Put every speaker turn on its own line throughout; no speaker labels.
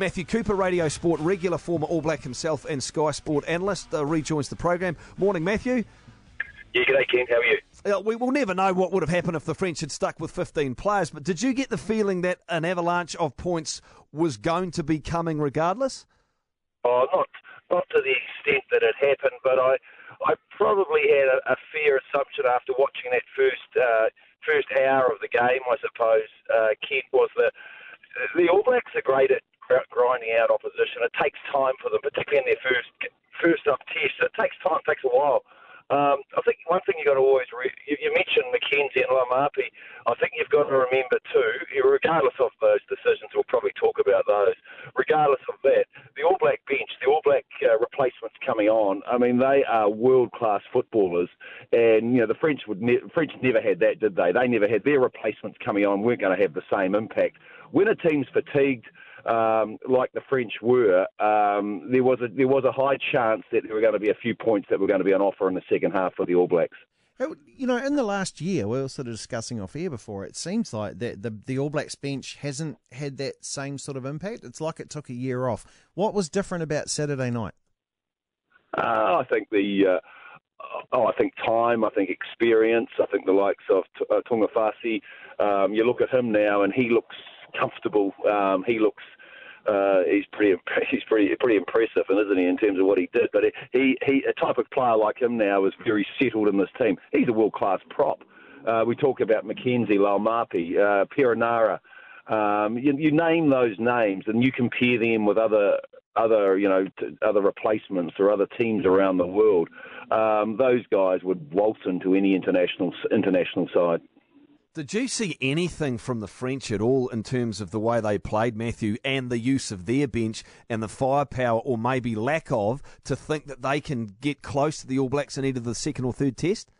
Matthew Cooper, Radio Sport regular, former All Black himself and Sky Sport analyst, uh, rejoins the program. Morning, Matthew.
Yeah, good day, Ken. How are you?
Uh, we will never know what would have happened if the French had stuck with 15 players, but did you get the feeling that an avalanche of points was going to be coming regardless?
Oh, not not to the extent that it happened, but I I probably had a, a fair assumption after watching that first uh, first hour of the game. I suppose uh, Kent was the the All Blacks are great at opposition. It takes time for them, particularly in their first first up test. It takes time, takes a while. Um, I think one thing you've got to always re- you, you mentioned McKenzie and Laumape. I think you've got to remember too, regardless of those decisions, we'll probably talk about those. Regardless of that, the All Black bench, the All Black uh, replacements coming on. I mean, they are world class footballers, and you know the French would ne- French never had that, did they? They never had their replacements coming on. weren't going to have the same impact. When a team's fatigued um, like the French were, um, there was a there was a high chance that there were going to be a few points that were going to be on offer in the second half for the All Blacks.
You know, in the last year, we were sort of discussing off air before. It seems like that the the All Blacks bench hasn't had that same sort of impact. It's like it took a year off. What was different about Saturday night?
Uh, I think the. Uh, Oh, I think time. I think experience. I think the likes of uh, Tu'ungafasi. Um, you look at him now, and he looks comfortable. Um, he looks uh, he's pretty he's pretty pretty impressive, and isn't he in terms of what he did? But he he a type of player like him now is very settled in this team. He's a world class prop. Uh, we talk about McKenzie, Laumape, uh, Perenara. Um, you, you name those names, and you compare them with other other you know t- other replacements or other teams around the world. Um, those guys would waltz into any international international side.
Did you see anything from the French at all in terms of the way they played, Matthew, and the use of their bench and the firepower, or maybe lack of, to think that they can get close to the All Blacks in either the second or third test?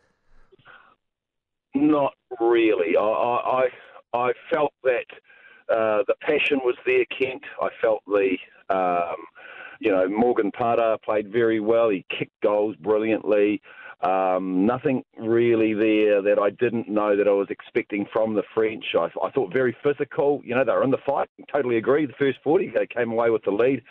Not really. I I, I felt that uh, the passion was there, Kent. I felt the um, you know Morgan Parra played very well. He kicked goals brilliantly. Um, nothing really there that I didn't know that I was expecting from the French. I, I thought very physical. You know, they were in the fight. Totally agree. The first 40, they came away with the lead.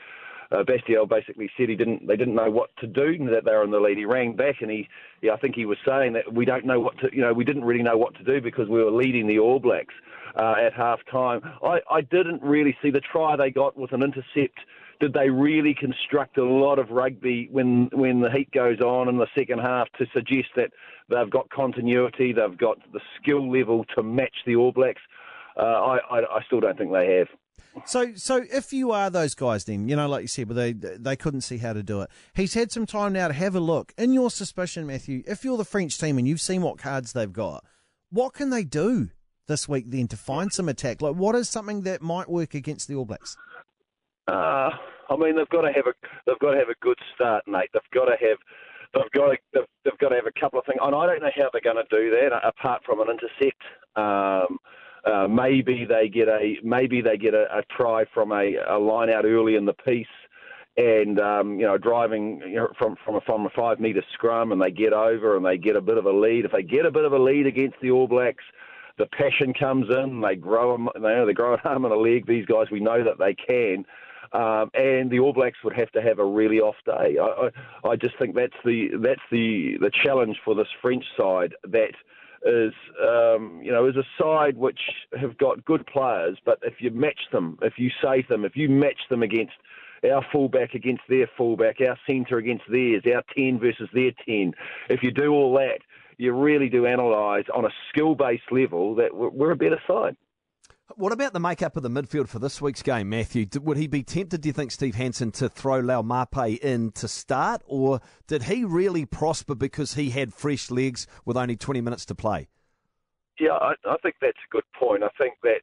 Uh, Bastiel basically said he didn't. They didn't know what to do. That they were in the lead. He rang back and he, yeah, I think he was saying that we don't know what to. You know, we didn't really know what to do because we were leading the All Blacks uh, at half time. I, I didn't really see the try they got was an intercept did they really construct a lot of rugby when when the heat goes on in the second half to suggest that they've got continuity, they've got the skill level to match the All Blacks? Uh, I, I, I still don't think they have.
So, so if you are those guys, then you know, like you said, but they they couldn't see how to do it. He's had some time now to have a look. In your suspicion, Matthew, if you're the French team and you've seen what cards they've got, what can they do this week then to find some attack? Like, what is something that might work against the All Blacks?
Uh, I mean, they've got to have a they've got to have a good start, mate. They've got to have they've got to they've, they've got to have a couple of things, and I don't know how they're going to do that apart from an intercept. Um, uh, maybe they get a maybe they get a, a try from a, a line out early in the piece, and um, you know driving you know, from from a, from a five metre scrum, and they get over and they get a bit of a lead. If they get a bit of a lead against the All Blacks, the passion comes in. They grow them. They, know, they grow an arm and a leg. These guys, we know that they can. Um, and the All Blacks would have to have a really off day. I, I, I just think that's the that's the the challenge for this French side. That is, um, you know, is a side which have got good players, but if you match them, if you save them, if you match them against our fullback against their fullback, our centre against theirs, our 10 versus their 10, if you do all that, you really do analyse on a skill based level that we're a better side.
What about the makeup of the midfield for this week's game, Matthew? Would he be tempted, do you think, Steve Hansen, to throw Laumape in to start, or did he really prosper because he had fresh legs with only 20 minutes to play?
Yeah, I, I think that's a good point. I think that,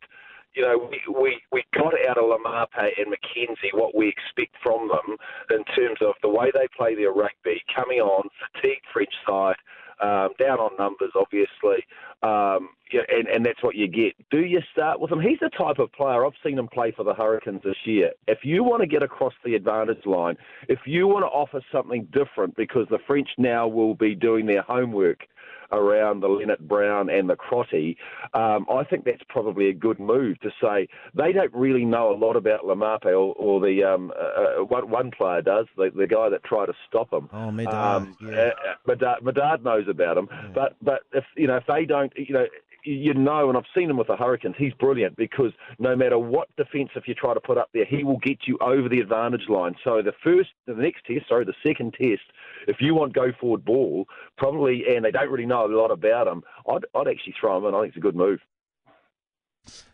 you know, we, we, we got out of Laumape and McKenzie what we expect from them in terms of the way they play their rugby, coming on, fatigued French side, um, down on numbers, obviously. Um, yeah, and, and that's what you get. Do you start with him? He's the type of player, I've seen him play for the Hurricanes this year. If you want to get across the advantage line, if you want to offer something different, because the French now will be doing their homework around the Lienert-Brown and the Crotty, um, I think that's probably a good move to say they don't really know a lot about Laumape or, or the um, uh, uh one, one player does, the, the guy that tried to stop him.
Oh, Medard. Um, yeah.
Uh, Medard, Medard knows about him, yeah. but but if you know if they don't, you know you know, and I've seen him with the Hurricanes, he's brilliant because no matter what defence if you try to put up there, he will get you over the advantage line. So the first, the next test, sorry, the second test, if you want go forward ball, probably, and they don't really know a lot about him, I'd, I'd actually throw him in. I think it's a good move.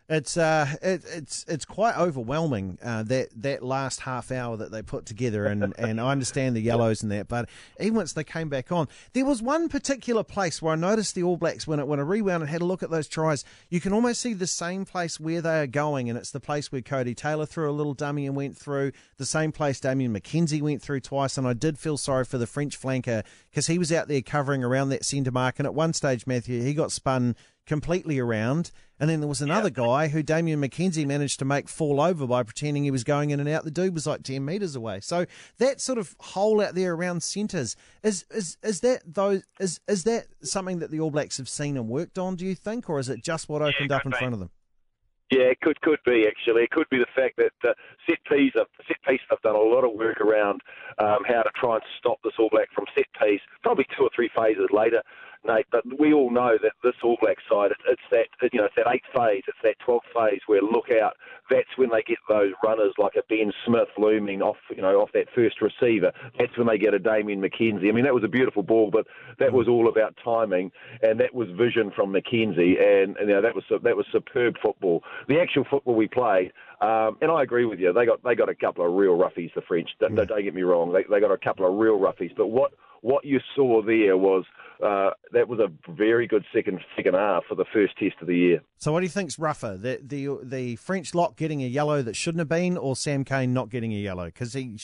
It's uh, it, it's it's quite overwhelming uh, that that last half hour that they put together, and, and I understand the yellows and that, but even once they came back on, there was one particular place where I noticed the All Blacks when it when I rewound and had a look at those tries, you can almost see the same place where they are going, and it's the place where Codie Taylor threw a little dummy and went through, the same place Damian McKenzie went through twice, and I did feel sorry for the French flanker because he was out there covering around that centre mark, and at one stage, Matthew, he got spun completely around. And then there was another yeah. guy who Damian McKenzie managed to make fall over by pretending he was going in and out. The dude was like 10 metres away. So that sort of hole out there around centres, is, is, is that those, is, is that something that the All Blacks have seen and worked on, do you think? Or is it just what opened yeah, up in be. front of them?
Yeah, it could could be actually. It could be the fact that uh, set piece set piece have done a lot of work around um, how to try and stop this All Black from set piece. Probably two or three phases later, Nate. But we all know that this All Black side, it's that you know, it's that eighth phase, it's that twelfth phase where look out. That's when they get those runners like a Ben Smith looming off, you know, off that first receiver. That's when they get a Damian McKenzie. I mean, that was a beautiful ball, but that was all about timing, and that was vision from McKenzie, and, and you know that was that was superb football. The actual football we played. Um, and I agree with you. They got they got a couple of real roughies. The French. Don't, don't get me wrong. They they got a couple of real roughies. But what what you saw there was uh, that was a very good second second half for the first test of the year.
So, what do you think's rougher, the the the French lock getting a yellow that shouldn't have been, or Sam Cane not getting a yellow because he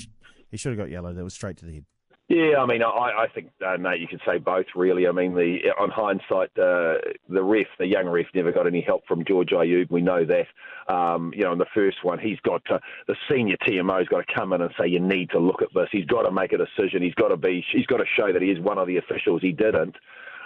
he should have got yellow that was straight to the head?
Yeah, I mean, I, I think, uh, mate, you could say both, really. I mean, the on hindsight, uh, the ref, the young ref, never got any help from George Ayoub. We know that. Um, you know, in the first one, he's got to, the senior TMO's got to come in and say, you need to look at this. He's got to make a decision. He's got to be, he's got to show that he is one of the officials. He didn't.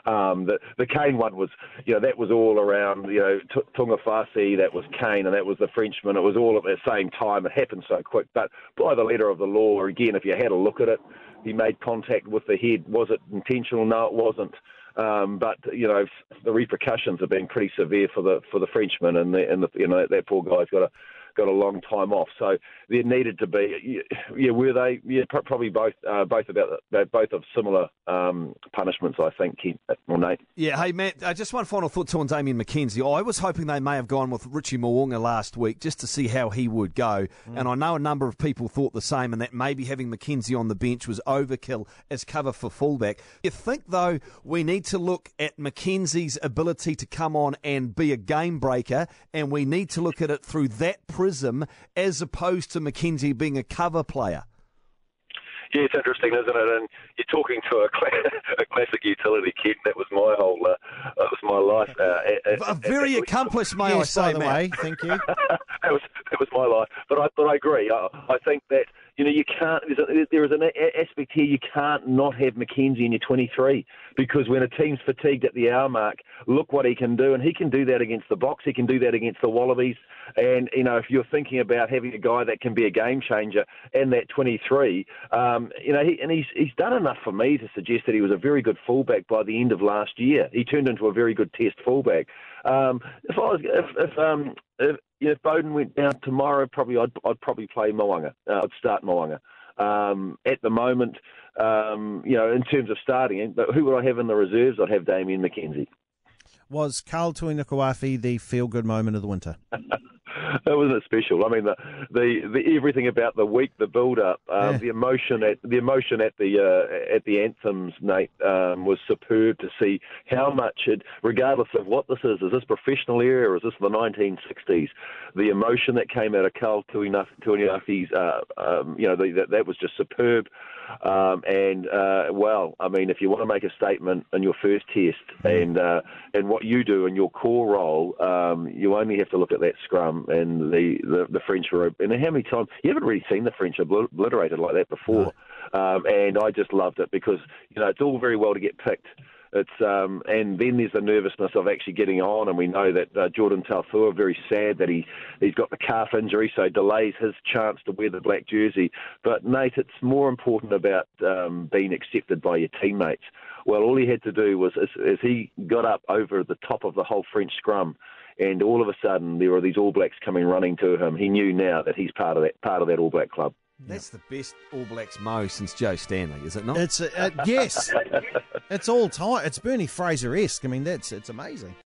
Um, the the Cane one was, you know, that was all around, you know, T- Tu'ungafasi, that was Cane, and that was the Frenchman. It was all at the same time. It happened so quick. But by the letter of the law, again, if you had a look at it, he made contact with the head. Was it intentional? No, it wasn't. Um, but you know the repercussions have been pretty severe for the for the Frenchman, and the, and the, you know that poor guy's got a got a long time off. So there needed to be, yeah, were they? Yeah, probably both, uh, both about they're both of similar um, punishments, I think, Kent or Nate.
Yeah, hey Matt, uh, just one final thought to on Damian McKenzie. I was hoping they may have gone with Richie Mo'unga last week just to see how he would go, mm. and I know a number of people thought the same, and that maybe having McKenzie on the bench was overkill as cover for fullback. You think though we need to look at McKenzie's ability to come on and be a game breaker, and we need to look at it through that prism as opposed to McKenzie being a cover player.
Yeah, it's interesting, isn't it? And you're talking to a, a classic utility kid. That was my whole, uh, that was my life. Uh,
at, a very accomplished, may yes, I say,
by the way. Thank you.
that was that was my life. But I, but I agree. I, I think that you know, you can't. There is an aspect here. You can't not have McKenzie in your 23 because when a team's fatigued at the hour mark, look what he can do, and he can do that against the Boks. He can do that against the Wallabies. And you know, if you're thinking about having a guy that can be a game changer in that 23, um, you know, he, and he's he's done enough for me to suggest that he was a very good fullback by the end of last year. He turned into a very good Test fullback. Um, if I was, if, if um, if, if Beauden went down tomorrow, probably I'd, I'd probably play Mo'unga. Uh, I'd start Mo'unga. Um, at the moment, um, you know, in terms of starting, but who would I have in the reserves? I'd have Damian McKenzie.
Was Karl Tu'inukuafe the feel-good moment of the winter?
that wasn't special. I mean, the, the, the everything about the week, the build-up, um, yeah. the emotion at the emotion at the uh, at the anthems, Nate, um, was superb to see how much it, regardless of what this is, is this professional era or is this the 1960s? The emotion that came out of Karl Tu'inukuafe's, uh, um, you know, the, that, that was just superb. Um, and uh, well, I mean, if you want to make a statement in your first test mm. and uh, and what you do in your core role, um, you only have to look at that scrum and the, the, the French were. And how many times you haven't really seen the French obliterated like that before? No. Um, and I just loved it because you know it's all very well to get picked it's um, and then there's the nervousness of actually getting on, and we know that uh, Jordan Taufua very sad that he he's got the calf injury, so delays his chance to wear the black jersey. But Nate, it's more important about um, being accepted by your teammates. Well, all he had to do was as, as he got up over the top of the whole French scrum and all of a sudden there were these All Blacks coming running to him. He knew now that he's part of that part of that All Black club.
That's the best All Blacks mo since Joe Stanley, is it not?
It's uh, uh, yes, it's all time. It's Bernie Fraser esque. I mean, that's it's amazing.